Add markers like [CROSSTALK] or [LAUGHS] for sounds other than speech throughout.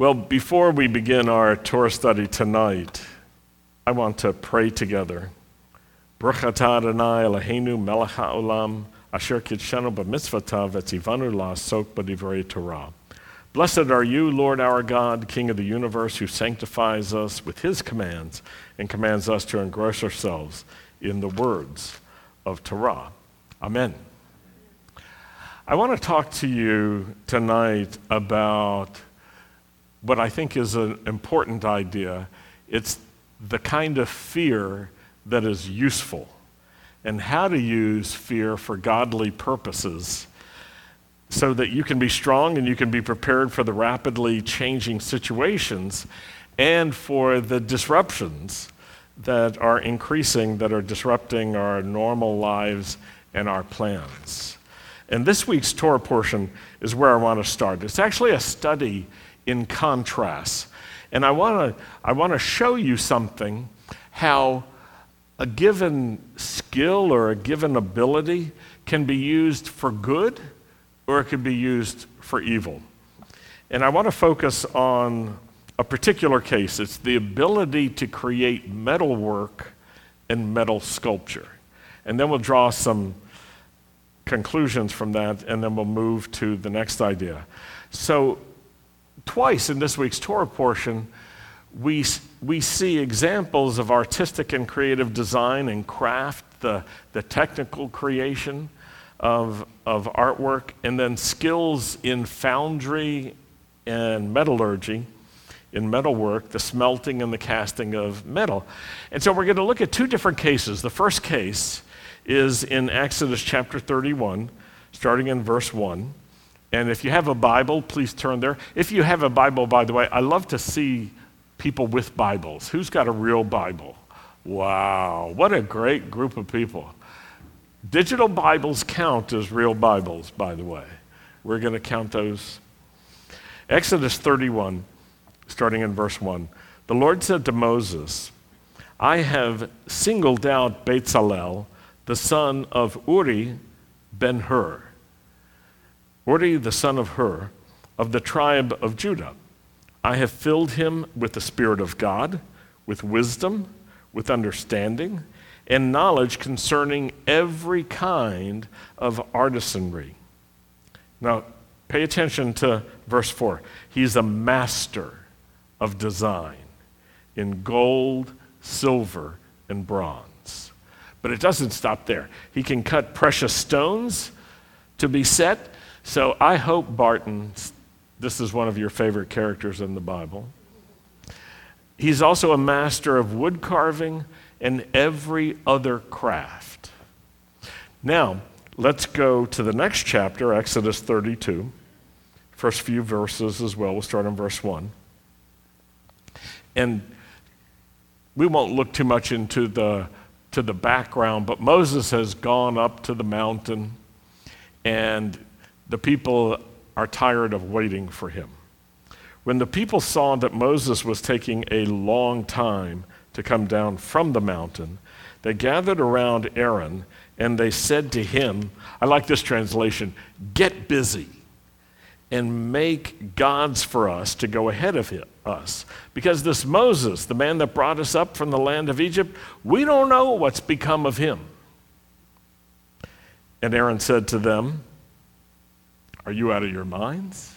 Well, before we begin our Torah study tonight, I want to pray together. Blessed are you, Lord our God, King of the universe, who sanctifies us with his commands and commands us to engross ourselves in the words of Torah. Amen. I want to talk to you tonight about what I think is an important idea. It's the kind of fear that is useful and how to use fear for godly purposes so that you can be strong and you can be prepared for the rapidly changing situations and for the disruptions that are increasing, that are disrupting our normal lives and our plans. And this week's Torah portion is where I want to start. It's actually a study in contrast. And I want to I want to show you something how a given skill or a given ability can be used for good or it could be used for evil. And I want to focus on a particular case. It's the ability to create metal work and metal sculpture. And then we'll draw some conclusions from that, and then we'll move to the next idea. So, twice in this week's Torah portion, we, we see examples of artistic and creative design and craft, the, the technical creation of, of artwork, and then skills in foundry and metallurgy, in metalwork, the smelting and the casting of metal. And so we're going to look at two different cases. The first case is in Exodus chapter 31, starting in verse 1. And if you have a Bible, please turn there. If you have a Bible, by the way, I love to see people with Bibles. Who's got a real Bible? Wow, what a great group of people. Digital Bibles count as real Bibles, by the way. We're going to count those. Exodus 31, starting in verse 1. The Lord said to Moses, I have singled out Bezalel, the son of Uri ben Hur. Uri, the son of Hur, of the tribe of Judah. I have filled him with the Spirit of God, with wisdom, with understanding and knowledge concerning every kind of artisanry. Now, pay attention to verse 4. He's a master of design in gold, silver, and bronze. But it doesn't stop there. He can cut precious stones to be set. So I hope, Barton, this is one of your favorite characters in the Bible. He's also a master of wood carving and every other craft. Now, let's go to the next chapter, Exodus 32. First few verses as well. We'll start in verse 1. And we won't look too much into the, to the background, but Moses has gone up to the mountain, and the people are tired of waiting for him. When the people saw that Moses was taking a long time to come down from the mountain, they gathered around Aaron and they said to him, I like this translation, get busy and make gods for us to go ahead of us. Because this Moses, the man that brought us up from the land of Egypt, we don't know what's become of him. And Aaron said to them, Are you out of your minds?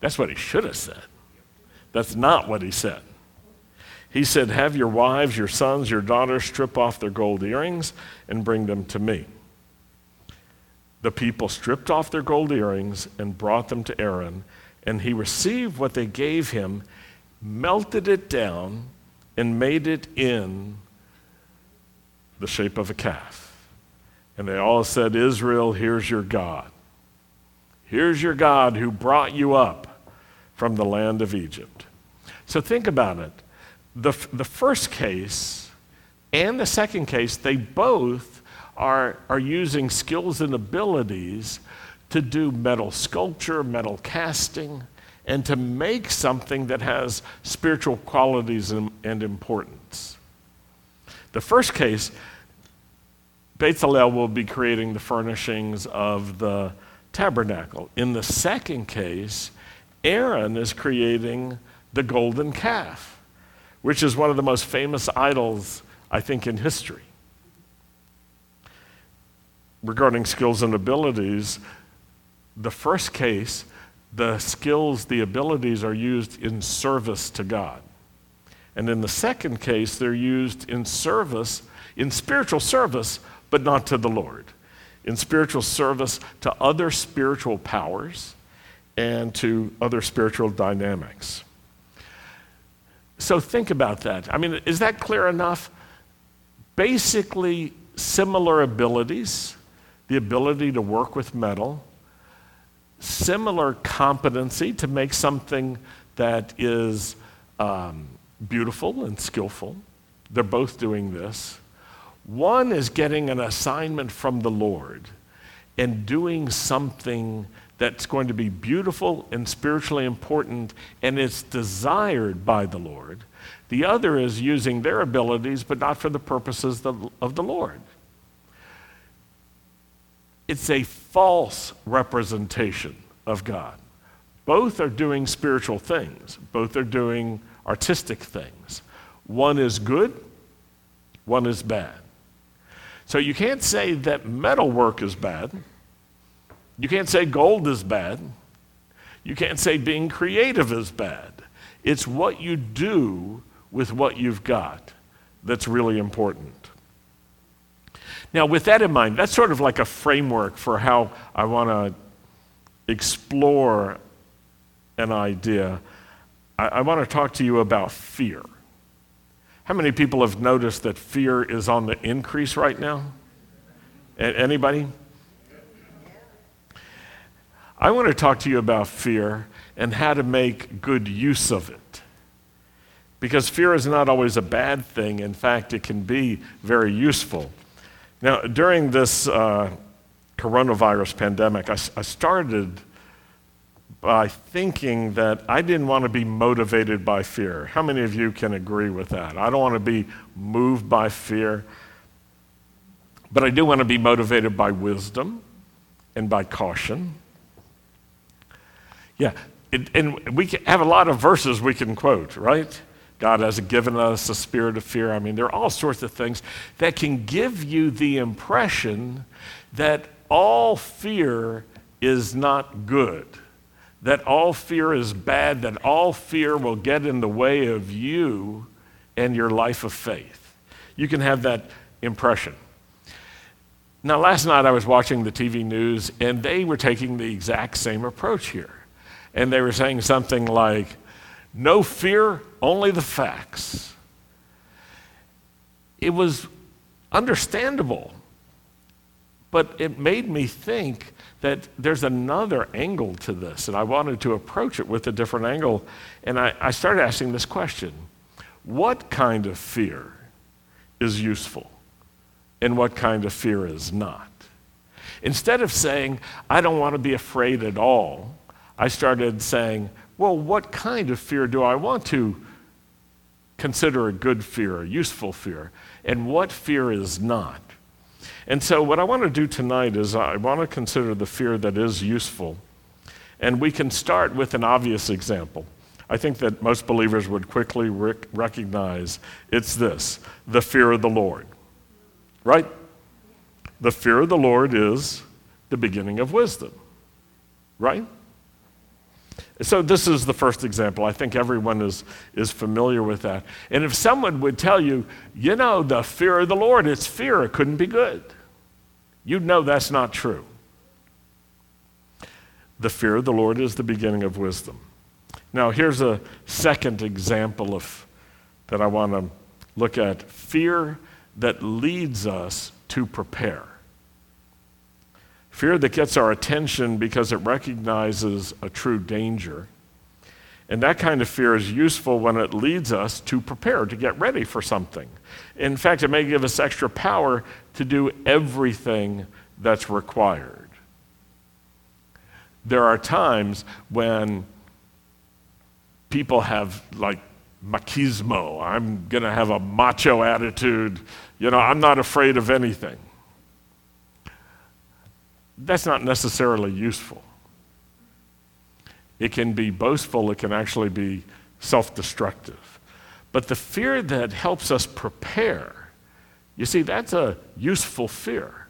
That's what he should have said. That's not what he said. He said, Have your wives, your sons, your daughters strip off their gold earrings and bring them to me. The people stripped off their gold earrings and brought them to Aaron, and he received what they gave him, melted it down, and made it in the shape of a calf. And they all said, Israel, here's your God. Here's your God who brought you up from the land of Egypt. So think about it the, the first case and the second case, they both are, are using skills and abilities to do metal sculpture, metal casting, and to make something that has spiritual qualities and, and importance. The first case, Bezalel will be creating the furnishings of the tabernacle. In the second case, Aaron is creating the golden calf, which is one of the most famous idols, I think, in history. Regarding skills and abilities, the first case, the skills, the abilities are used in service to God. And in the second case, they're used in service, in spiritual service, but not to the Lord. In spiritual service to other spiritual powers and to other spiritual dynamics. So think about that. I mean, is that clear enough? Basically, similar abilities, the ability to work with metal, similar competency to make something that is um, beautiful and skillful. They're both doing this. One is getting an assignment from the Lord and doing something that's going to be beautiful and spiritually important and it's desired by the Lord. The other is using their abilities, but not for the purposes of the Lord. It's a false representation of God. Both are doing spiritual things, both are doing artistic things. One is good, one is bad. So you can't say that metal work is bad. You can't say gold is bad. You can't say being creative is bad. It's what you do with what you've got that's really important. Now, with that in mind, that's sort of like a framework for how I want to explore an idea. I, I want to talk to you about fear. How many people have noticed that fear is on the increase right now? Anybody? I want to talk to you about fear and how to make good use of it. Because fear is not always a bad thing. In fact, it can be very useful. Now, during this uh, coronavirus pandemic, I, I started by thinking that I didn't want to be motivated by fear. How many of you can agree with that? I don't want to be moved by fear, but I do want to be motivated by wisdom and by caution. Yeah, it, and we have a lot of verses we can quote, right? God hasn't given us a spirit of fear. I mean, there are all sorts of things that can give you the impression that all fear is not good, that all fear is bad, that all fear will get in the way of you and your life of faith. You can have that impression. Now, last night I was watching the TV news, and they were taking the exact same approach here. And they were saying something like, no fear, only the facts. It was understandable but it made me think that there's another angle to this, and I wanted to approach it with a different angle. And I, I started asking this question What kind of fear is useful, and what kind of fear is not? Instead of saying, I don't want to be afraid at all, I started saying, well, what kind of fear do I want to consider a good fear, a useful fear, and what fear is not? And so, what I want to do tonight is I want to consider the fear that is useful. And we can start with an obvious example. I think that most believers would quickly rec- recognize it's this the fear of the Lord. Right? The fear of the Lord is the beginning of wisdom. Right? So, this is the first example. I think everyone is, is familiar with that. And if someone would tell you, you know, the fear of the Lord, it's fear, it couldn't be good, you'd know that's not true. The fear of the Lord is the beginning of wisdom. Now, here's a second example of, that I want to look at fear that leads us to prepare. Fear that gets our attention because it recognizes a true danger. And that kind of fear is useful when it leads us to prepare, to get ready for something. In fact, it may give us extra power to do everything that's required. There are times when people have, like, machismo. I'm going to have a macho attitude. You know, I'm not afraid of anything that's not necessarily useful. It can be boastful, it can actually be self destructive. But the fear that helps us prepare, you see, that's a useful fear.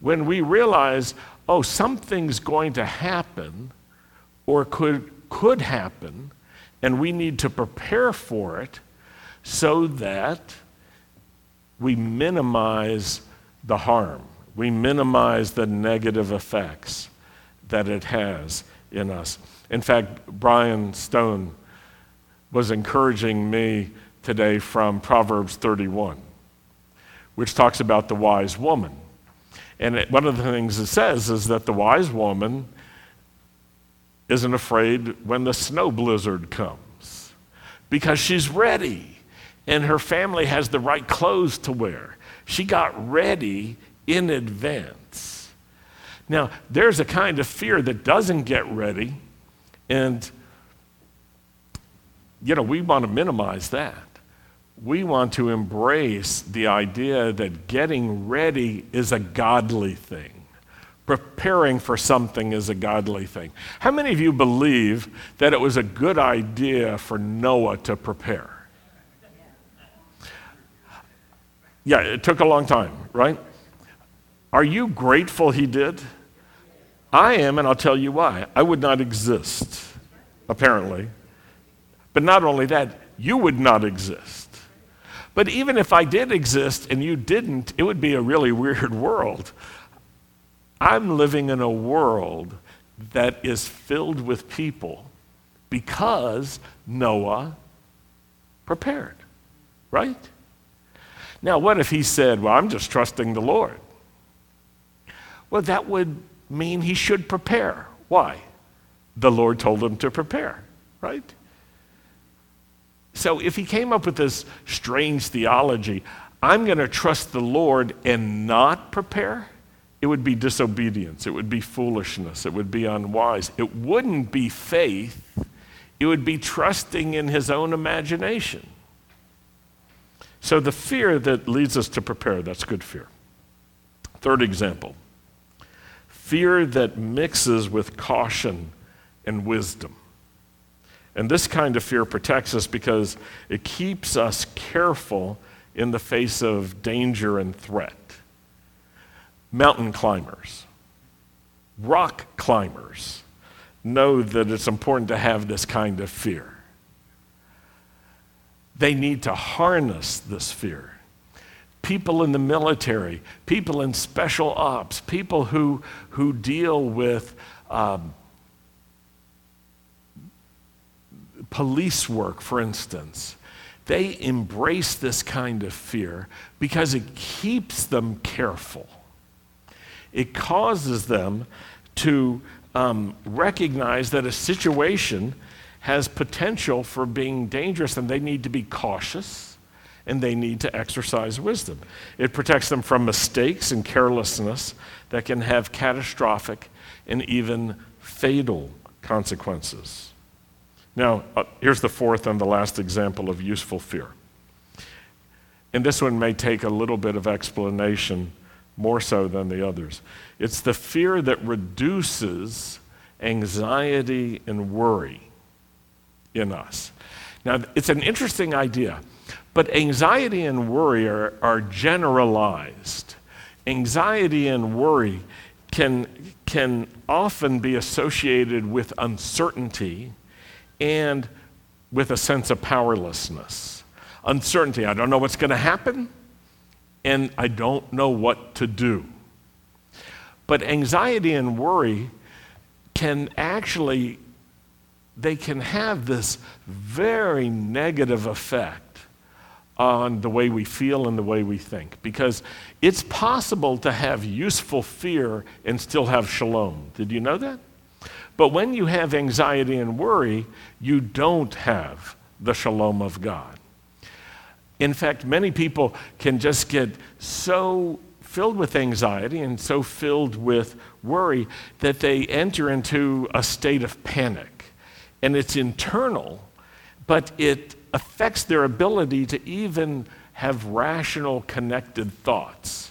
When we realize, oh, something's going to happen or could, could happen, and we need to prepare for it so that we minimize the harm, we minimize the negative effects that it has in us. In fact, Brian Stone was encouraging me today from Proverbs 31, which talks about the wise woman. And it, one of the things it says is that the wise woman isn't afraid when the snow blizzard comes because she's ready and her family has the right clothes to wear. She got ready in advance. Now, there's a kind of fear that doesn't get ready, and you know, we want to minimize that. We want to embrace the idea that getting ready is a godly thing. Preparing for something is a godly thing. How many of you believe that it was a good idea for Noah to prepare? Yeah, it took a long time, right? Are you grateful he did? I am, and I'll tell you why. I would not exist, apparently. But not only that, you would not exist. But even if I did exist and you didn't, it would be a really weird [LAUGHS] world. I'm living in a world that is filled with people because Noah prepared, right? Now, what if he said, Well, I'm just trusting the Lord? Well, that would mean he should prepare. Why? The Lord told him to prepare, right? So if he came up with this strange theology, I'm going to trust the Lord and not prepare, it would be disobedience. It would be foolishness. It would be unwise. It wouldn't be faith. It would be trusting in his own imagination. So the fear that leads us to prepare, that's good fear. Third example fear that mixes with caution and wisdom. And this kind of fear protects us because it keeps us careful in the face of danger and threat. Mountain climbers, rock climbers know that it's important to have this kind of fear. They need to harness this fear. People in the military, people in special ops, people who, who deal with um, police work, for instance, they embrace this kind of fear because it keeps them careful. It causes them to um, recognize that a situation has potential for being dangerous and they need to be cautious and they need to exercise wisdom. It protects them from mistakes and carelessness that can have catastrophic and even fatal consequences. Now, uh, here's the fourth and the last example of useful fear. And this one may take a little bit of explanation, more so than the others. It's the fear that reduces anxiety and worry in us. Now, it's an interesting idea, but anxiety and worry are, are generalized. Anxiety and worry can, can often be associated with uncertainty and with a sense of powerlessness. Uncertainty, I don't know what's going to happen, and I don't know what to do. But anxiety and worry can actually they can have this very negative effect on the way we feel and the way we think because it's possible to have useful fear and still have shalom. Did you know that? But when you have anxiety and worry, you don't have the shalom of God. In fact, many people can just get so filled with anxiety and so filled with worry that they enter into a state of panic. And it's internal, but it affects their ability to even have rational, connected thoughts.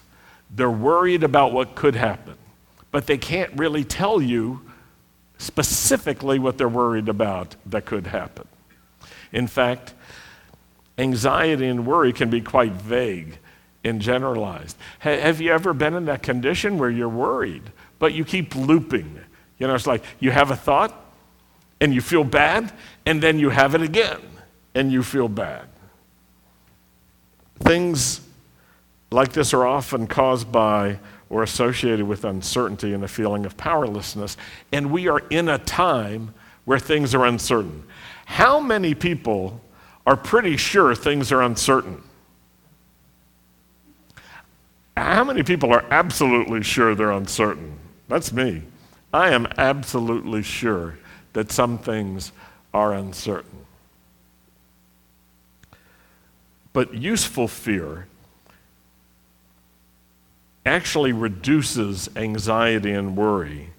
They're worried about what could happen, but they can't really tell you specifically what they're worried about that could happen. In fact, anxiety and worry can be quite vague and generalized. have you ever been in that condition where you're worried, but you keep looping? You know, it's like you have a thought and you feel bad, and then you have it again and you feel bad. Things like this are often caused by or associated with uncertainty and a feeling of powerlessness, and we are in a time where things are uncertain. How many people are pretty sure things are uncertain? How many people are absolutely sure they're uncertain? That's me. I am absolutely sure that some things are uncertain. But useful fear actually reduces anxiety and worry.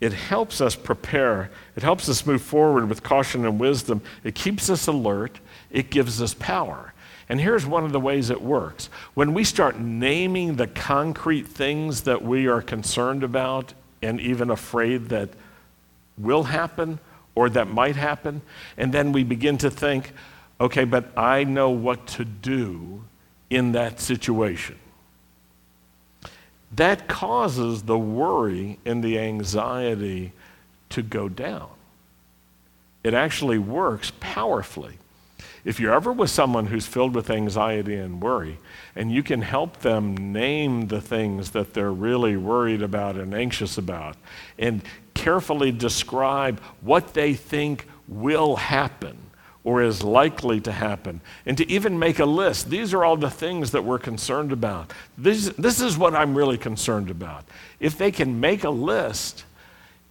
It helps us prepare, it helps us move forward with caution and wisdom. It keeps us alert, it gives us power. And here's one of the ways it works. When we start naming the concrete things that we are concerned about and even afraid that will happen or that might happen, and then we begin to think, okay, but I know what to do in that situation. That causes the worry and the anxiety to go down. It actually works powerfully. If you're ever with someone who's filled with anxiety and worry, and you can help them name the things that they're really worried about and anxious about, and carefully describe what they think will happen or is likely to happen, and to even make a list. These are all the things that we're concerned about. This, this is what I'm really concerned about. If they can make a list,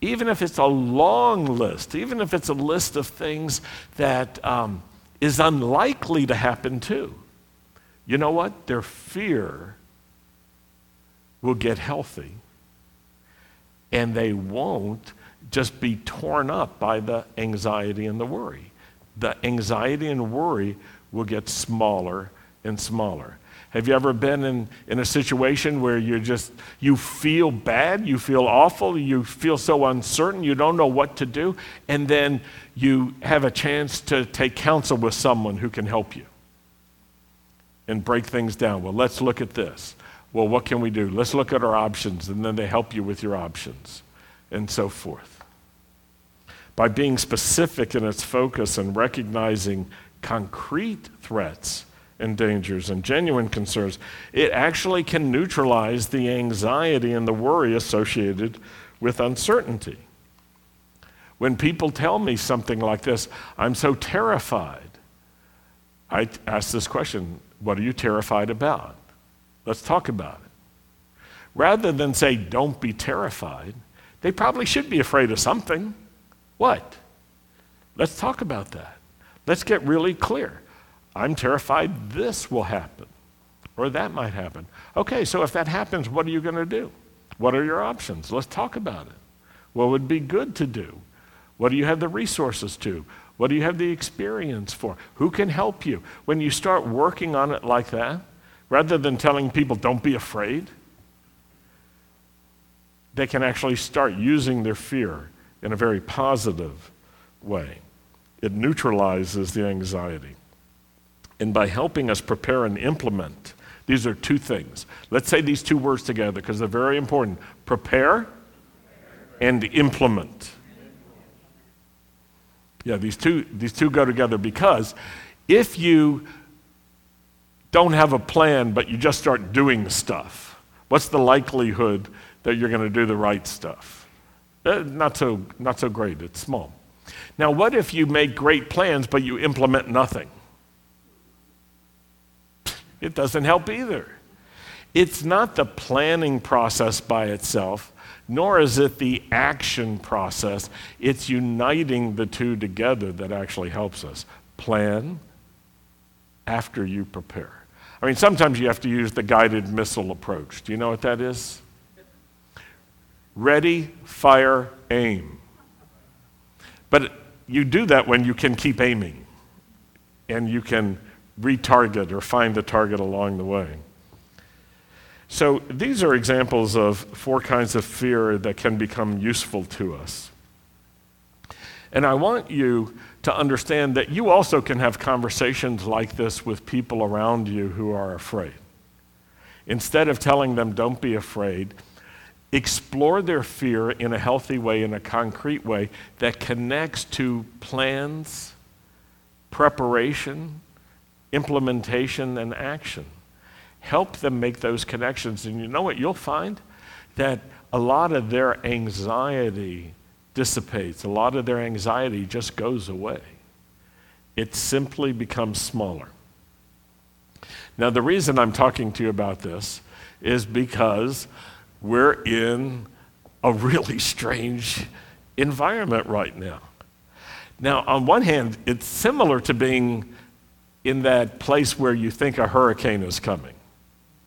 even if it's a long list, even if it's a list of things that um, is unlikely to happen too. You know what? Their fear will get healthy and they won't just be torn up by the anxiety and the worry. The anxiety and worry will get smaller and smaller. Have you ever been in, in a situation where you just you feel bad, you feel awful, you feel so uncertain, you don't know what to do, and then you have a chance to take counsel with someone who can help you and break things down. Well, let's look at this. Well, what can we do? Let's look at our options, and then they help you with your options, and so forth. By being specific in its focus and recognizing concrete threats and dangers and genuine concerns, it actually can neutralize the anxiety and the worry associated with uncertainty. When people tell me something like this, I'm so terrified. I ask this question What are you terrified about? Let's talk about it. Rather than say, Don't be terrified, they probably should be afraid of something. What? Let's talk about that. Let's get really clear. I'm terrified this will happen or that might happen. Okay, so if that happens, what are you going to do? What are your options? Let's talk about it. What would be good to do? What do you have the resources to? What do you have the experience for? Who can help you? When you start working on it like that, rather than telling people, don't be afraid, they can actually start using their fear in a very positive way. It neutralizes the anxiety and by helping us prepare and implement. These are two things. Let's say these two words together because they're very important prepare and implement. Yeah, these two, these two go together because if you don't have a plan but you just start doing stuff, what's the likelihood that you're going to do the right stuff? Uh, not, so, not so great, it's small. Now, what if you make great plans but you implement nothing? It doesn't help either. It's not the planning process by itself, nor is it the action process. It's uniting the two together that actually helps us. Plan after you prepare. I mean, sometimes you have to use the guided missile approach. Do you know what that is? Ready, fire, aim. But you do that when you can keep aiming and you can retarget or find the target along the way. So these are examples of four kinds of fear that can become useful to us. And I want you to understand that you also can have conversations like this with people around you who are afraid. Instead of telling them, don't be afraid, explore their fear in a healthy way, in a concrete way that connects to plans, preparation, implementation, and action. Help them make those connections. And you know what you'll find? That a lot of their anxiety dissipates, a lot of their anxiety just goes away. It simply becomes smaller. Now, the reason I'm talking to you about this is because we're in a really strange environment right now. Now, on one hand, it's similar to being in that place where you think a hurricane is coming,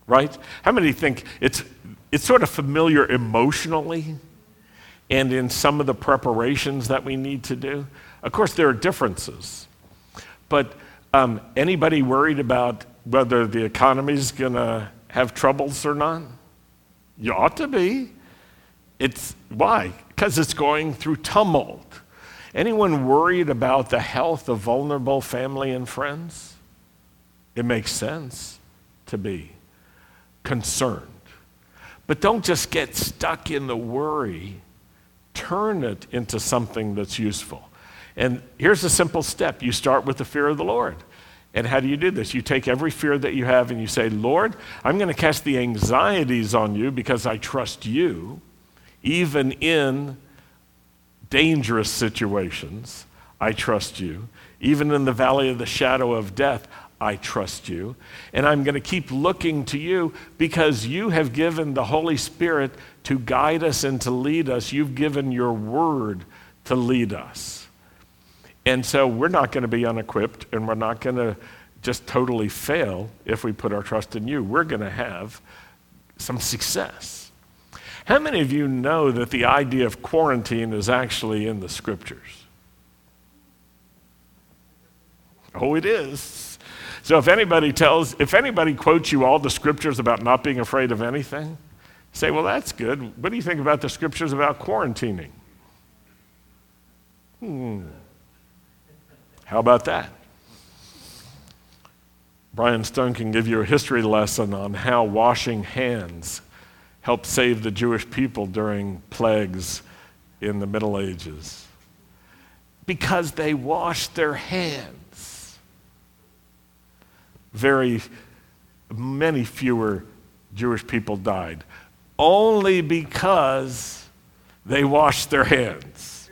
right? How many think it's, it's sort of familiar emotionally and in some of the preparations that we need to do? Of course, there are differences. But um, anybody worried about whether the economy is going to have troubles or not? You ought to be. It's why? Because it's going through tumult. Anyone worried about the health of vulnerable family and friends? It makes sense to be concerned. But don't just get stuck in the worry, turn it into something that's useful. And here's a simple step you start with the fear of the Lord. And how do you do this? You take every fear that you have and you say, Lord, I'm going to cast the anxieties on you because I trust you, even in dangerous situations. I trust you. Even in the valley of the shadow of death, I trust you. And I'm going to keep looking to you because you have given the Holy Spirit to guide us and to lead us. You've given your word to lead us. And so we're not going to be unequipped and we're not going to just totally fail if we put our trust in you. We're going to have some success. How many of you know that the idea of quarantine is actually in the scriptures? Oh, it is. So if anybody tells, if anybody quotes you all the scriptures about not being afraid of anything, say, well, that's good. What do you think about the scriptures about quarantining? Hmm. How about that? Brian Stone can give you a history lesson on how washing hands helped save the Jewish people during plagues in the Middle Ages. Because they washed their hands. Very many fewer Jewish people died only because they washed their hands.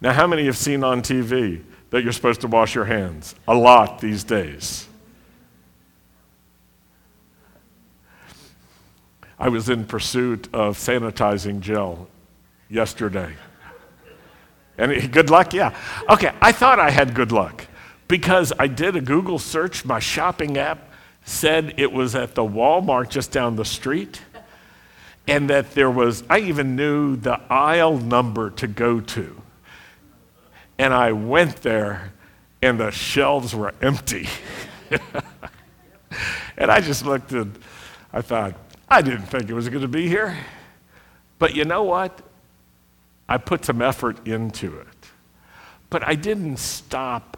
Now, how many have seen on TV that you're supposed to wash your hands a lot these days. I was in pursuit of sanitizing gel yesterday. Any good luck? Yeah. Okay, I thought I had good luck because I did a Google search. My shopping app said it was at the Walmart just down the street, and that there was, I even knew the aisle number to go to. And I went there, and the shelves were empty. [LAUGHS] and I just looked and I thought, I didn't think it was going to be here. But you know what? I put some effort into it. But I didn't stop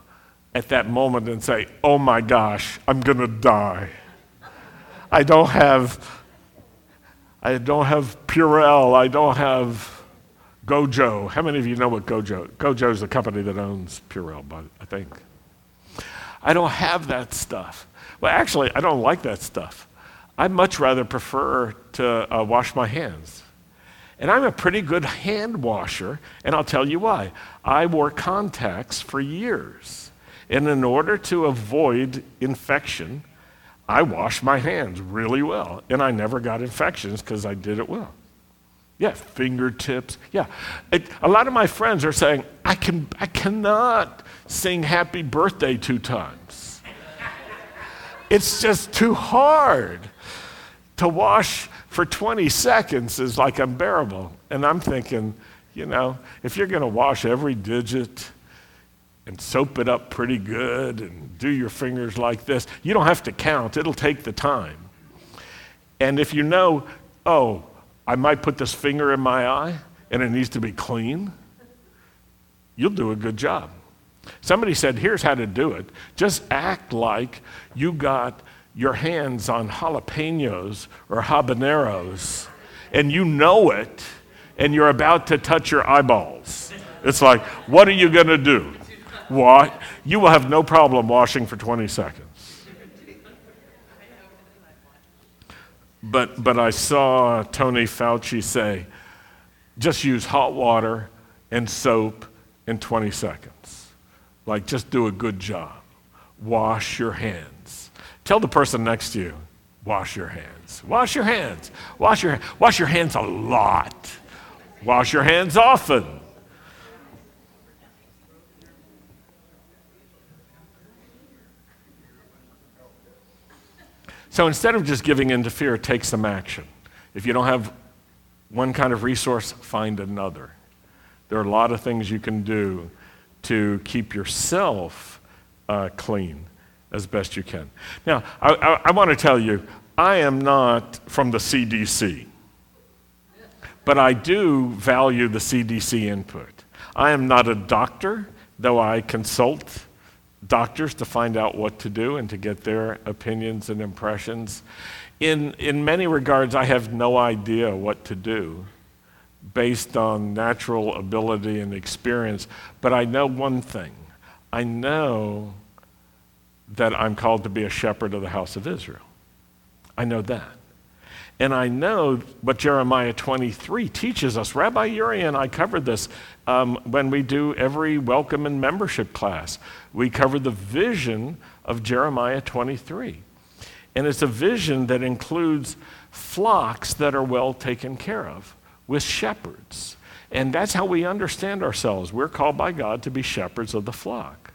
at that moment and say, oh my gosh, I'm going to die. I don't have. I don't have Purell. I don't have Gojo. How many of you know what Gojo? Gojo is the company that owns Purell, but I think. I don't have that stuff. Well, actually, I don't like that stuff. I much rather prefer to uh, wash my hands. And I'm a pretty good hand washer, and I'll tell you why. I wore contacts for years. And in order to avoid infection, I wash my hands really well. And I never got infections because I did it well. Yeah, fingertips. Yeah. It, a lot of my friends are saying, I, can, I cannot sing happy birthday two times. it's just too hard. To wash for 20 seconds is like unbearable. And I'm thinking, you know, if you're going to wash every digit and soap it up pretty good and do your fingers like this, you don't have to count, it'll take the time. And if you know, oh, I might put this finger in my eye and it needs to be clean. you'll do a good job. Somebody said, here's how to do it. Just act like you got your hands on jalapenos or habaneros and you know it and you're about to touch your eyeballs. It's like, what are you going to do? What? You will have no problem washing for 20 seconds. But, but I saw Tony Fauci say, just use hot water and soap in 20 seconds. Like, just do a good job. Wash your hands. Tell the person next to you, wash your hands. Wash your hands. Wash your, wash your hands a lot. Wash your hands often. So instead of just giving in to fear, take some action. If you don't have one kind of resource, find another. There are a lot of things you can do to keep yourself uh, clean as best you can. Now, I, I, I want to tell you, I am not from the CDC, but I do value the CDC input. I am not a doctor, though I consult doctors to find out what to do and to get their opinions and impressions. In, in many regards, I have no idea what to do based on natural ability and experience, but I know one thing. I know that I'm called to be a shepherd of the house of Israel. I know that. And I know what Jeremiah 23 teaches us. Rabbi Uri and I covered this um, when we do every welcome and membership class. We cover the vision of Jeremiah 23. And it's a vision that includes flocks that are well taken care of with shepherds. And that's how we understand ourselves. We're called by God to be shepherds of the flock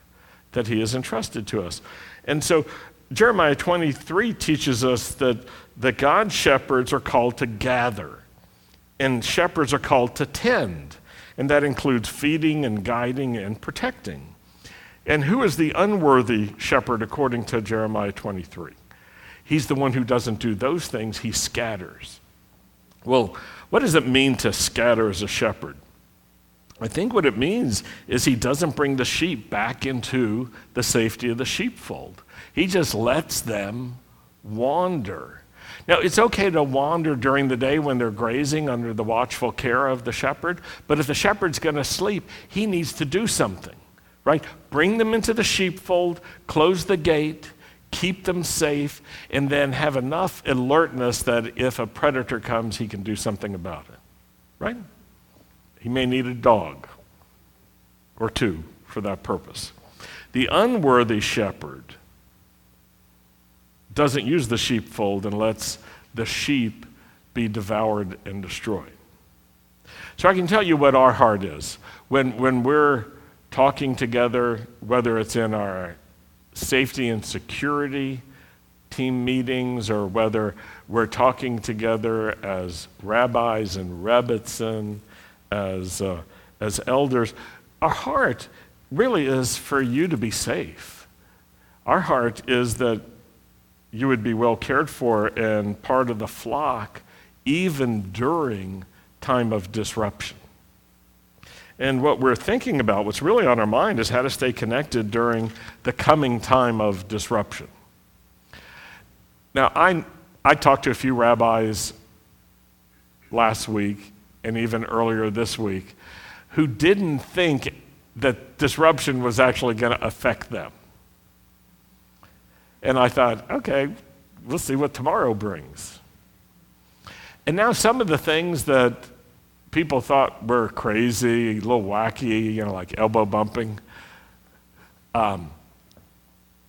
that He has entrusted to us. And so Jeremiah 23 teaches us that, that God's shepherds are called to gather, and shepherds are called to tend, and that includes feeding and guiding and protecting. And who is the unworthy shepherd according to Jeremiah 23? He's the one who doesn't do those things, he scatters. Well, what does it mean to scatter as a shepherd? I think what it means is he doesn't bring the sheep back into the safety of the sheepfold. He just lets them wander. Now, it's okay to wander during the day when they're grazing under the watchful care of the shepherd, but if the shepherd's going to sleep, he needs to do something, right? Bring them into the sheepfold, close the gate, keep them safe, and then have enough alertness that if a predator comes, he can do something about it, right? He may need a dog or two for that purpose. The unworthy shepherd doesn't use the sheepfold and lets the sheep be devoured and destroyed. So I can tell you what our heart is. When, when we're talking together, whether it's in our safety and security team meetings or whether we're talking together as rabbis and rebbitzin as, uh, as elders, our heart really is for you to be safe. Our heart is that you would be well cared for and part of the flock even during time of disruption. And what we're thinking about, what's really on our mind, is how to stay connected during the coming time of disruption. Now, I, I talked to a few rabbis last week and even earlier this week who didn't think that disruption was actually going to affect them. And I thought, okay, we'll see what tomorrow brings. And now some of the things that people thought were crazy, a little wacky, you know, like elbow bumping, um,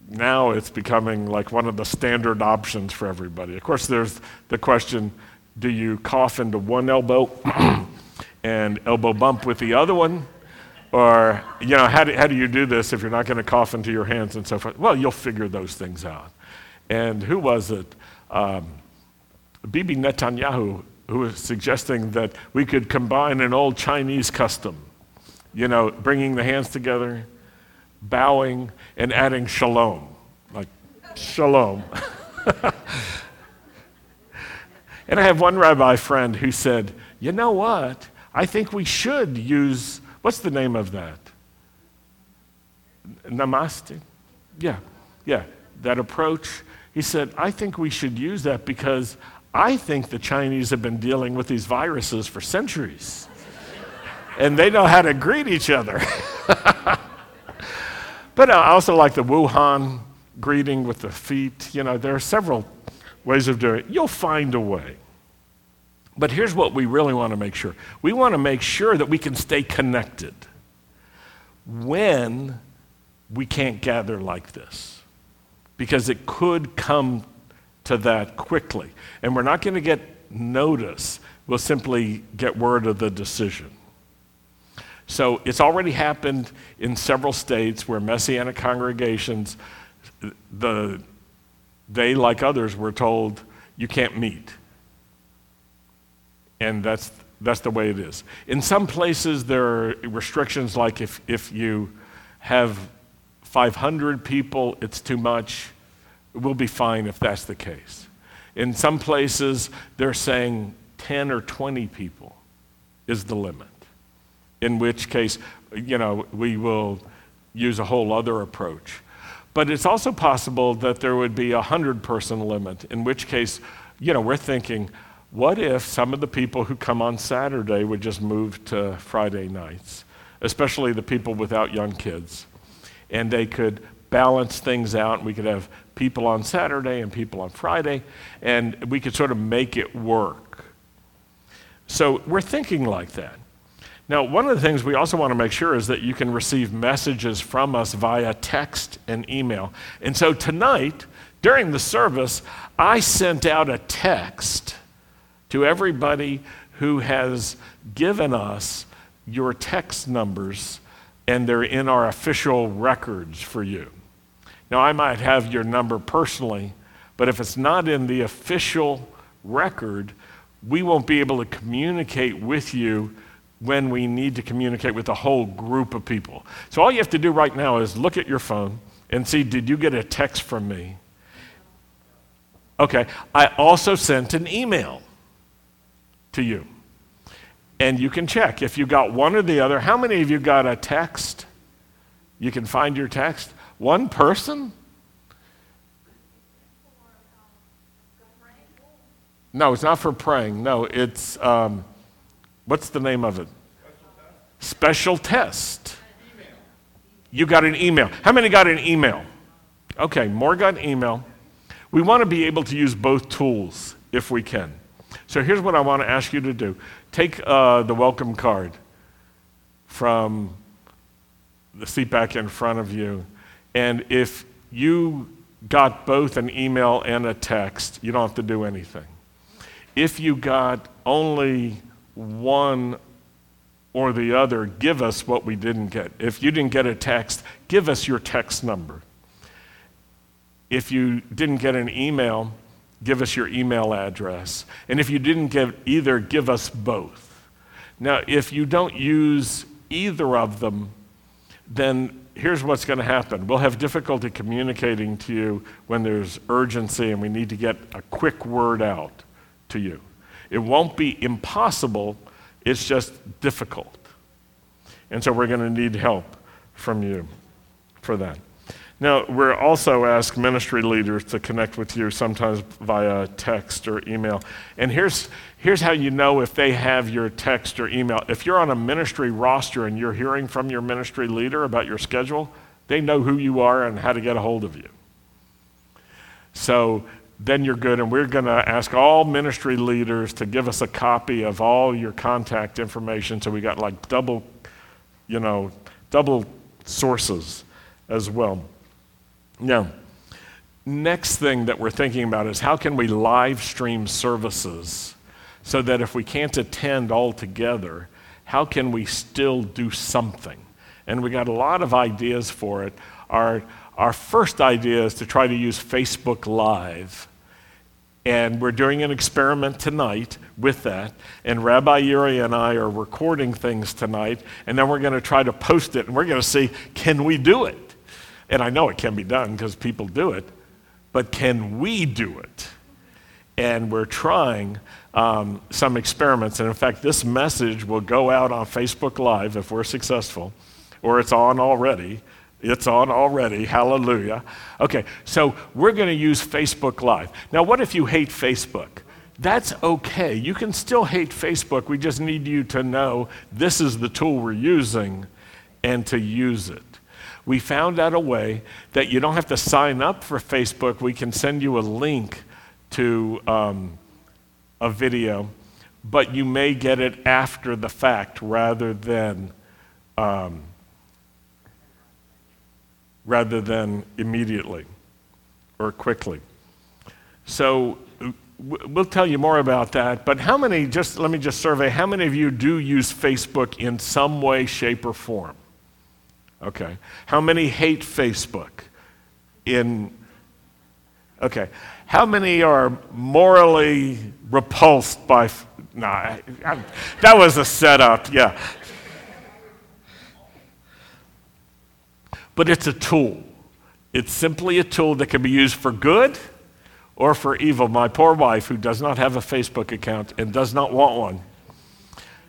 now it's becoming like one of the standard options for everybody. Of course, there's the question do you cough into one elbow [CLEARS THROAT] and elbow bump with the other one? Or, you know, how do, how do you do this if you're not going to cough into your hands and so forth? Well, you'll figure those things out. And who was it? Um, Bibi Netanyahu, who was suggesting that we could combine an old Chinese custom, you know, bringing the hands together, bowing, and adding shalom. Like, shalom. [LAUGHS] And I have one rabbi friend who said, You know what? I think we should use, what's the name of that? namaste. Yeah, yeah, that approach. He said, I think we should use that because I think the Chinese have been dealing with these viruses for centuries. and they know how to greet each other. [LAUGHS] but I also like the Wuhan greeting with the feet. You know, there are several ways of doing it. You'll find a way. But here's what we really want to make sure we want to make sure that we can stay connected when we can't gather like this, because it could come to that quickly. And we're not going to get notice, we'll simply get word of the decision. So it's already happened in several states where Messianic congregations, the, they, like others, were told, you can't meet. And that's, that's the way it is. In some places, there are restrictions like if, if you have 500 people, it's too much. We'll be fine if that's the case. In some places, they're saying 10 or 20 people is the limit, in which case, you know, we will use a whole other approach. But it's also possible that there would be a 100 person limit, in which case, you know, we're thinking, what if some of the people who come on Saturday would just move to Friday nights, especially the people without young kids? And they could balance things out. We could have people on Saturday and people on Friday, and we could sort of make it work. So we're thinking like that. Now, one of the things we also want to make sure is that you can receive messages from us via text and email. And so tonight, during the service, I sent out a text to everybody who has given us your text numbers, and they're in our official records for you. Now, I might have your number personally, but if it's not in the official record, we won't be able to communicate with you when we need to communicate with a whole group of people. So, all you have to do right now is look at your phone and see did you get a text from me? Okay, I also sent an email to you. And you can check if you got one or the other. How many of you got a text? You can find your text. One person? No, it's not for praying. No, it's, um, what's the name of it? Special test. You got an email. How many got an email? Okay, more got an email. We want to be able to use both tools if we can. So here's what I want to ask you to do take uh, the welcome card from the seat back in front of you, and if you got both an email and a text, you don't have to do anything. If you got only one or the other, give us what we didn't get. If you didn't get a text, give us your text number. If you didn't get an email, give us your email address. And if you didn't give either, give us both. Now, if you don't use either of them, then here's what's going to happen. We'll have difficulty communicating to you when there's urgency and we need to get a quick word out to you. It won't be impossible, it's just difficult. And so we're going to need help from you for that. Now, we're also asked ministry leaders to connect with you sometimes via text or email. And here's, here's how you know if they have your text or email. If you're on a ministry roster and you're hearing from your ministry leader about your schedule, they know who you are and how to get a hold of you. So then you're good. And we're going to ask all ministry leaders to give us a copy of all your contact information. So we got like double, you know, double sources as well. Now, next thing that we're thinking about is how can we live stream services so that if we can't attend all together, how can we still do something? And we got a lot of ideas for it. Our, our first idea is to try to use Facebook Live. And we're doing an experiment tonight with that. And Rabbi Yuri and I are recording things tonight. And then we're going to try to post it. And we're going to see can we do it? And I know it can be done because people do it, but can we do it? And we're trying um, some experiments. And in fact, this message will go out on Facebook Live if we're successful, or it's on already. It's on already. Hallelujah. Okay, so we're going to use Facebook Live. Now, what if you hate Facebook? That's okay. You can still hate Facebook. We just need you to know this is the tool we're using and to use it. We found out a way that you don't have to sign up for Facebook. We can send you a link to um, a video, but you may get it after the fact rather than. Um, rather than immediately or quickly. So we'll tell you more about that. But how many, just let me just survey, how many of you do use Facebook in some way, shape, or form? Okay. How many hate Facebook in, okay. How many are morally repulsed by, no, nah, that was a setup, yeah. but it's a tool. It's simply a tool that can be used for good or for evil. My poor wife, who does not have a Facebook account and does not want one,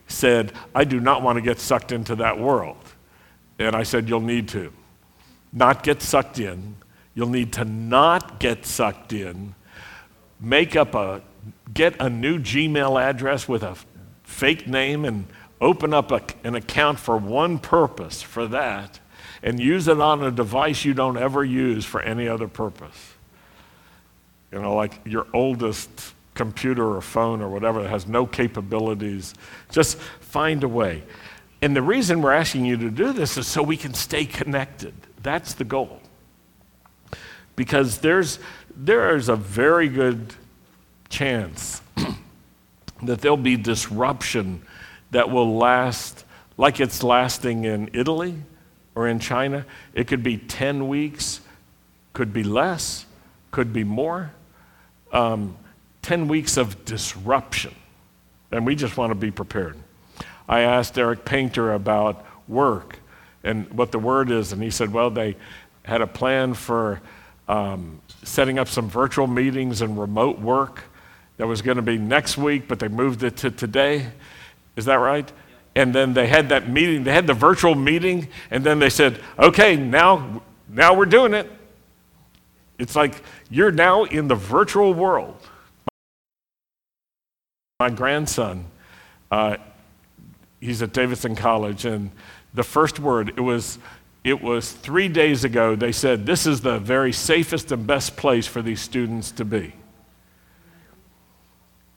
said, I do not want to get sucked into that world. And I said, You'll need to. Not get sucked in. You'll need to not get sucked in. Make up a, get a new Gmail address with a fake name and open up a, an account for one purpose for that and use it on a device you don't ever use for any other purpose. You know, like your oldest computer or phone or whatever that has no capabilities. Just find a way. And the reason we're asking you to do this is so we can stay connected. That's the goal. Because there's, there is a very good chance [CLEARS THROAT] that there'll be disruption that will last like it's lasting in Italy or in China, it could be 10 weeks, could be less, could be more. Um, 10 weeks of disruption. And we just want to be prepared. I asked Eric Painter about work and what the word is, and he said, well, they had a plan for um, setting up some virtual meetings and remote work that was going to be next week, but they moved it to today. Is that right? and then they had that meeting, they had the virtual meeting, and then they said, okay, now, now we're doing it. It's like you're now in the virtual world. My grandson, uh, he's at Davidson College, and the first word, it was, it was three days ago, they said, this is the very safest and best place for these students to be.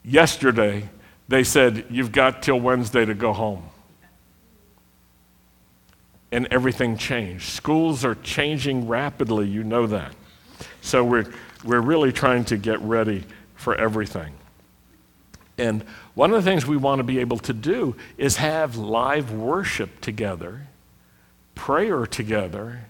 Yesterday, they said, You've got till Wednesday to go home and everything changed. Schools are changing rapidly, you know that. So we're, we're really trying to get ready for everything. And one of the things we want to be able to do is have live worship together, prayer together,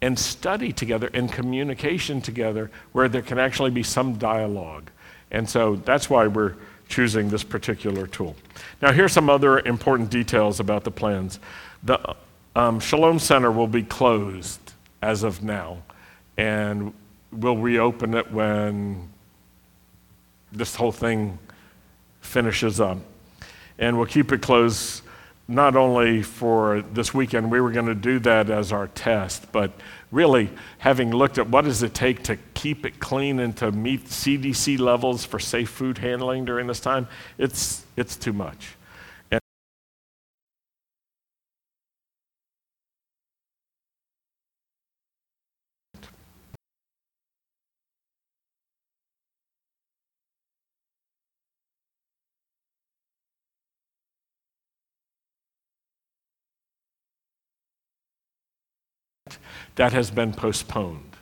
and study together and communication together where there can actually be some dialogue. And so that's why we're choosing this particular tool. Now, here's some other important details about the plans. The um, Shalom Center will be closed as of now, and we'll reopen it when this whole thing finishes up. And we'll keep it closed not only for this weekend, we were going to do that as our test, but really having looked at what does it take to keep it clean and to meet CDC levels for safe food handling during this time, it's, it's too much. That has been postponed.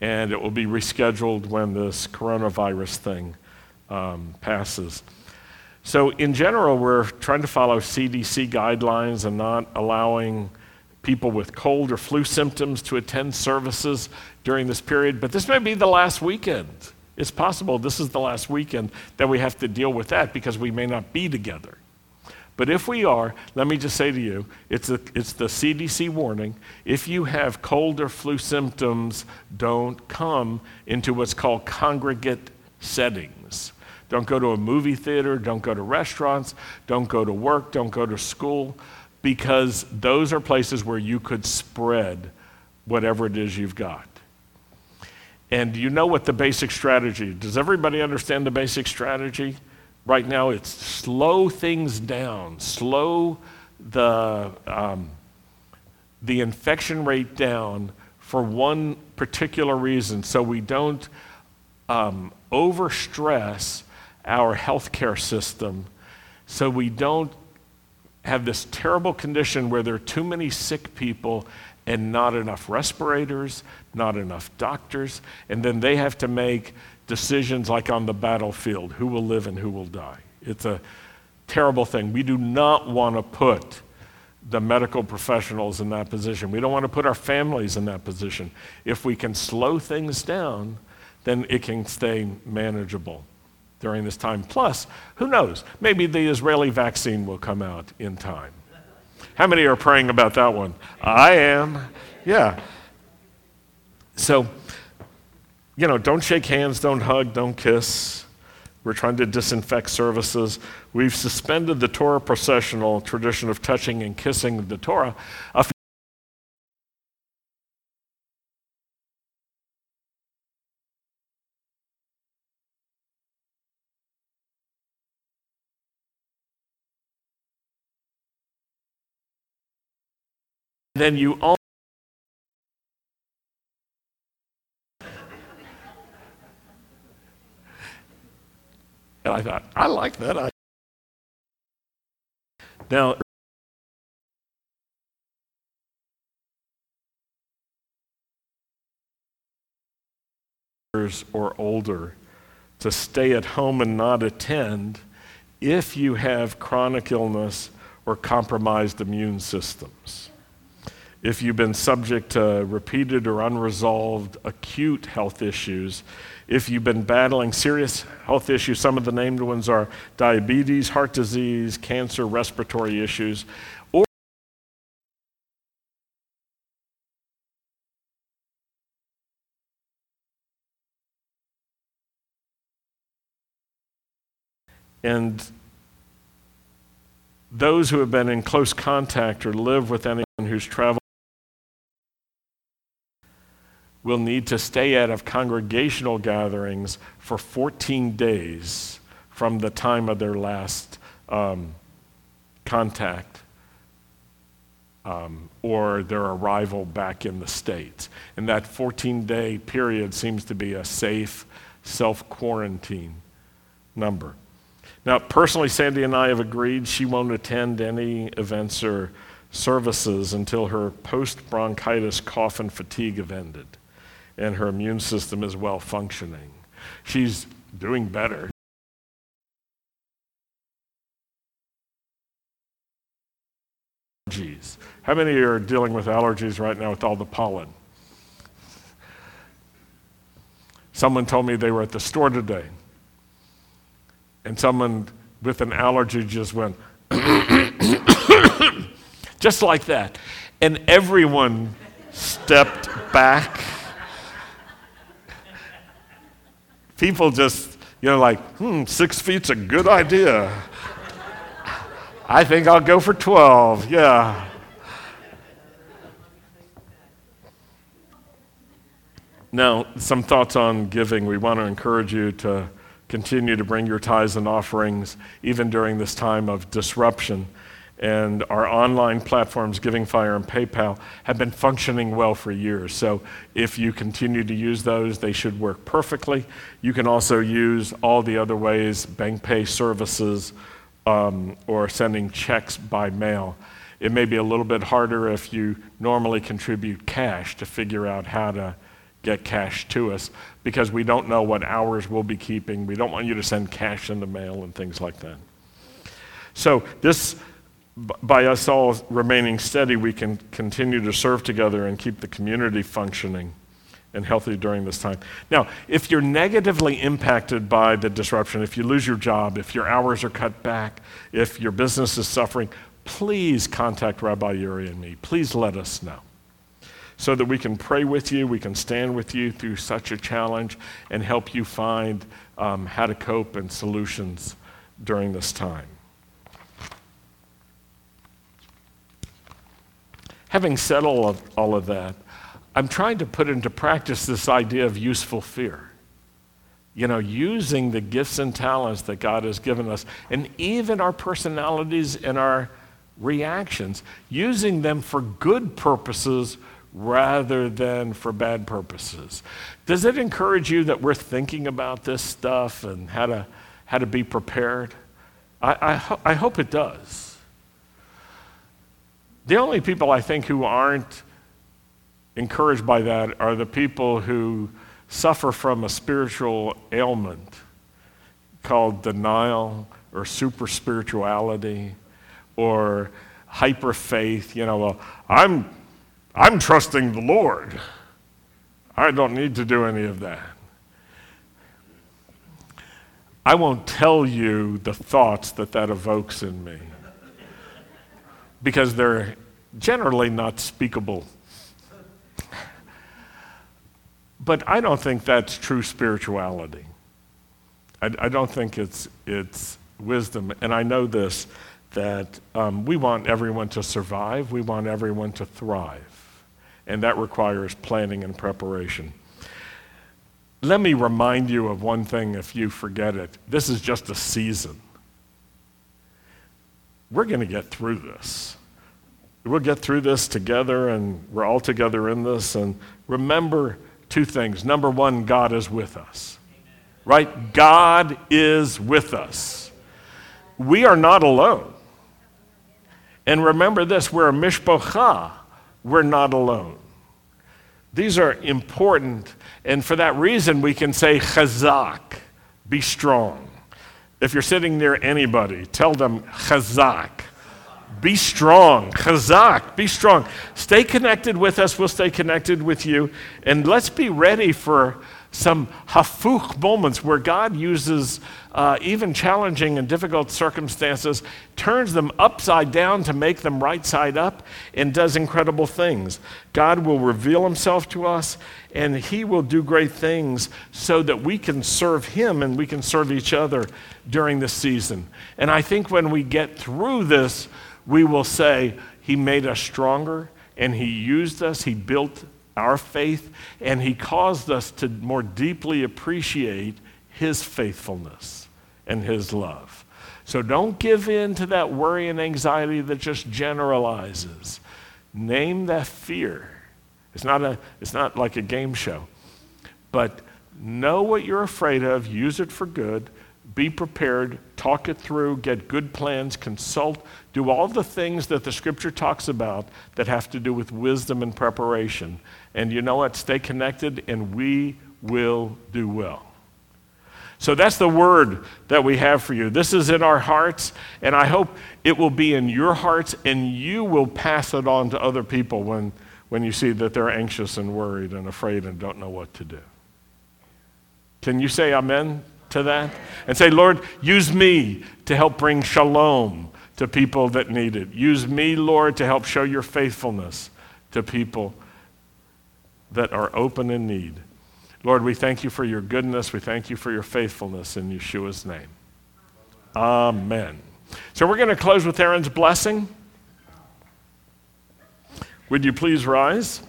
And it will be rescheduled when this coronavirus thing um, passes. So, in general, we're trying to follow CDC guidelines and not allowing people with cold or flu symptoms to attend services during this period. But this may be the last weekend. It's possible this is the last weekend that we have to deal with that because we may not be together. But if we are, let me just say to you, it's, a, it's the CDC warning. If you have cold or flu symptoms, don't come into what's called congregate settings. Don't go to a movie theater, don't go to restaurants, don't go to work, don't go to school, because those are places where you could spread whatever it is you've got. And you know what the basic strategy? Does everybody understand the basic strategy? Right now, it's slow things down, slow the, um, the infection rate down for one particular reason. So we don't um, overstress our healthcare system, so we don't have this terrible condition where there are too many sick people and not enough respirators, not enough doctors, and then they have to make decisions like on the battlefield who will live and who will die. It's a terrible thing. We do not want to put the medical professionals in that position. We don't want to put our families in that position. If we can slow things down, then it can stay manageable during this time. Plus, who knows? Maybe the Israeli vaccine will come out in time. How many are praying about that one? I am. Yeah. So, you know, don't shake hands, don't hug, don't kiss. We're trying to disinfect services. We've suspended the Torah processional tradition of touching and kissing the Torah. then you all And I thought, I like that. I... Now, or older to stay at home and not attend if you have chronic illness or compromised immune systems. If you've been subject to repeated or unresolved acute health issues, if you've been battling serious health issues, some of the named ones are diabetes, heart disease, cancer, respiratory issues, or and those who have been in close contact or live with anyone who's traveled will need to stay out of congregational gatherings for 14 days from the time of their last um, contact um, or their arrival back in the States. And that 14 day period seems to be a safe self quarantine number. Now, personally, Sandy and I have agreed she won't attend any events or services until her post bronchitis cough and fatigue have ended and her immune system is well functioning. She's doing better. Allergies. How many are dealing with allergies right now with all the pollen? Someone told me they were at the store today, and someone with an allergy just went, [COUGHS] just like that. And everyone stepped back people just, you know, like, hmm, six feet's a good idea. I think I'll go for 12. Yeah. Now, some thoughts on giving. We want to encourage you to continue to bring your tithes and offerings even during this time of disruption and our online platforms, Giving Fire and PayPal, have been functioning well for years. So if you continue to use those, they should work perfectly. You can also use all the other ways, bank pay services, um, or sending checks by mail. It may be a little bit harder if you normally contribute cash to figure out how to get cash to us because we don't know what hours we'll be keeping. We don't want you to send cash in the mail and things like that. So this by us all remaining steady, we can continue to serve together and keep the community functioning and healthy during this time. Now, if you're negatively impacted by the disruption, if you lose your job, if your hours are cut back, if your business is suffering, please contact Rabbi Yuri and me. Please let us know so that we can pray with you, we can stand with you through such a challenge, and help you find um, how to cope and solutions during this time. Having said all of, all of that, I'm trying to put into practice this idea of useful fear. You know, using the gifts and talents that God has given us, and even our personalities and our reactions, using them for good purposes rather than for bad purposes. Does it encourage you that we're thinking about this stuff and how to, how to be prepared? I, I, ho- I hope it does. The only people I think who aren't encouraged by that are the people who suffer from a spiritual ailment called denial or super spirituality or hyper faith. You know, well, I'm, I'm trusting the Lord. I don't need to do any of that. I won't tell you the thoughts that that evokes in me because they're generally not speakable. But I don't think that's true spirituality. I, I don't think it's, it's wisdom. And I know this that um, we want everyone to survive, we want everyone to thrive. And that requires planning and preparation. Let me remind you of one thing if you forget it. This is just a season. We're going to get through this. We'll get through this together, and we're all together in this. And remember two things. Number one, God is with us. Right? God is with us. We are not alone. And remember this we're a mishpocha, we're not alone. These are important and for that reason, we can say chazak, be strong. If you're sitting near anybody, tell them chazak, be strong. Chazak, be strong. Stay connected with us, we'll stay connected with you. And let's be ready for some hafuch moments where God uses uh, even challenging and difficult circumstances, turns them upside down to make them right side up, and does incredible things. God will reveal himself to us, and he will do great things so that we can serve him and we can serve each other during this season. And I think when we get through this, we will say, He made us stronger, and He used us, He built our faith, and He caused us to more deeply appreciate His faithfulness and His love. So don't give in to that worry and anxiety that just generalizes. Name that fear. It's not, a, it's not like a game show. But know what you're afraid of, use it for good, be prepared, talk it through, get good plans, consult, do all the things that the scripture talks about that have to do with wisdom and preparation. And you know what? Stay connected, and we will do well. So that's the word that we have for you. This is in our hearts, and I hope it will be in your hearts, and you will pass it on to other people when, when you see that they're anxious and worried and afraid and don't know what to do. Can you say amen to that? And say, Lord, use me to help bring shalom to people that need it. Use me, Lord, to help show your faithfulness to people that are open in need. Lord, we thank you for your goodness. We thank you for your faithfulness in Yeshua's name. Amen. So we're going to close with Aaron's blessing. Would you please rise?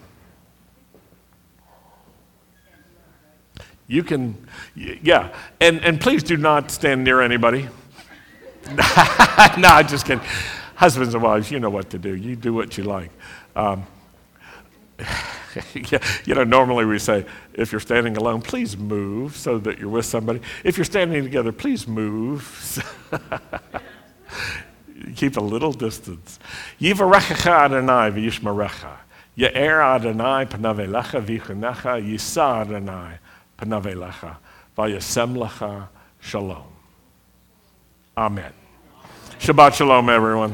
You can, yeah. And, and please do not stand near anybody. [LAUGHS] no, just kidding. Husbands and wives, you know what to do. You do what you like. Um, [LAUGHS] you know, normally we say, if you're standing alone, please move so that you're with somebody. If you're standing together, please move. [LAUGHS] Keep a little distance. Yivarechecha Adonai v'yishmarecha. Ye'er Adonai panavelecha v'yichunecha. Yisa Adonai panavelecha. V'yasem lecha shalom. Amen. Shabbat shalom, everyone.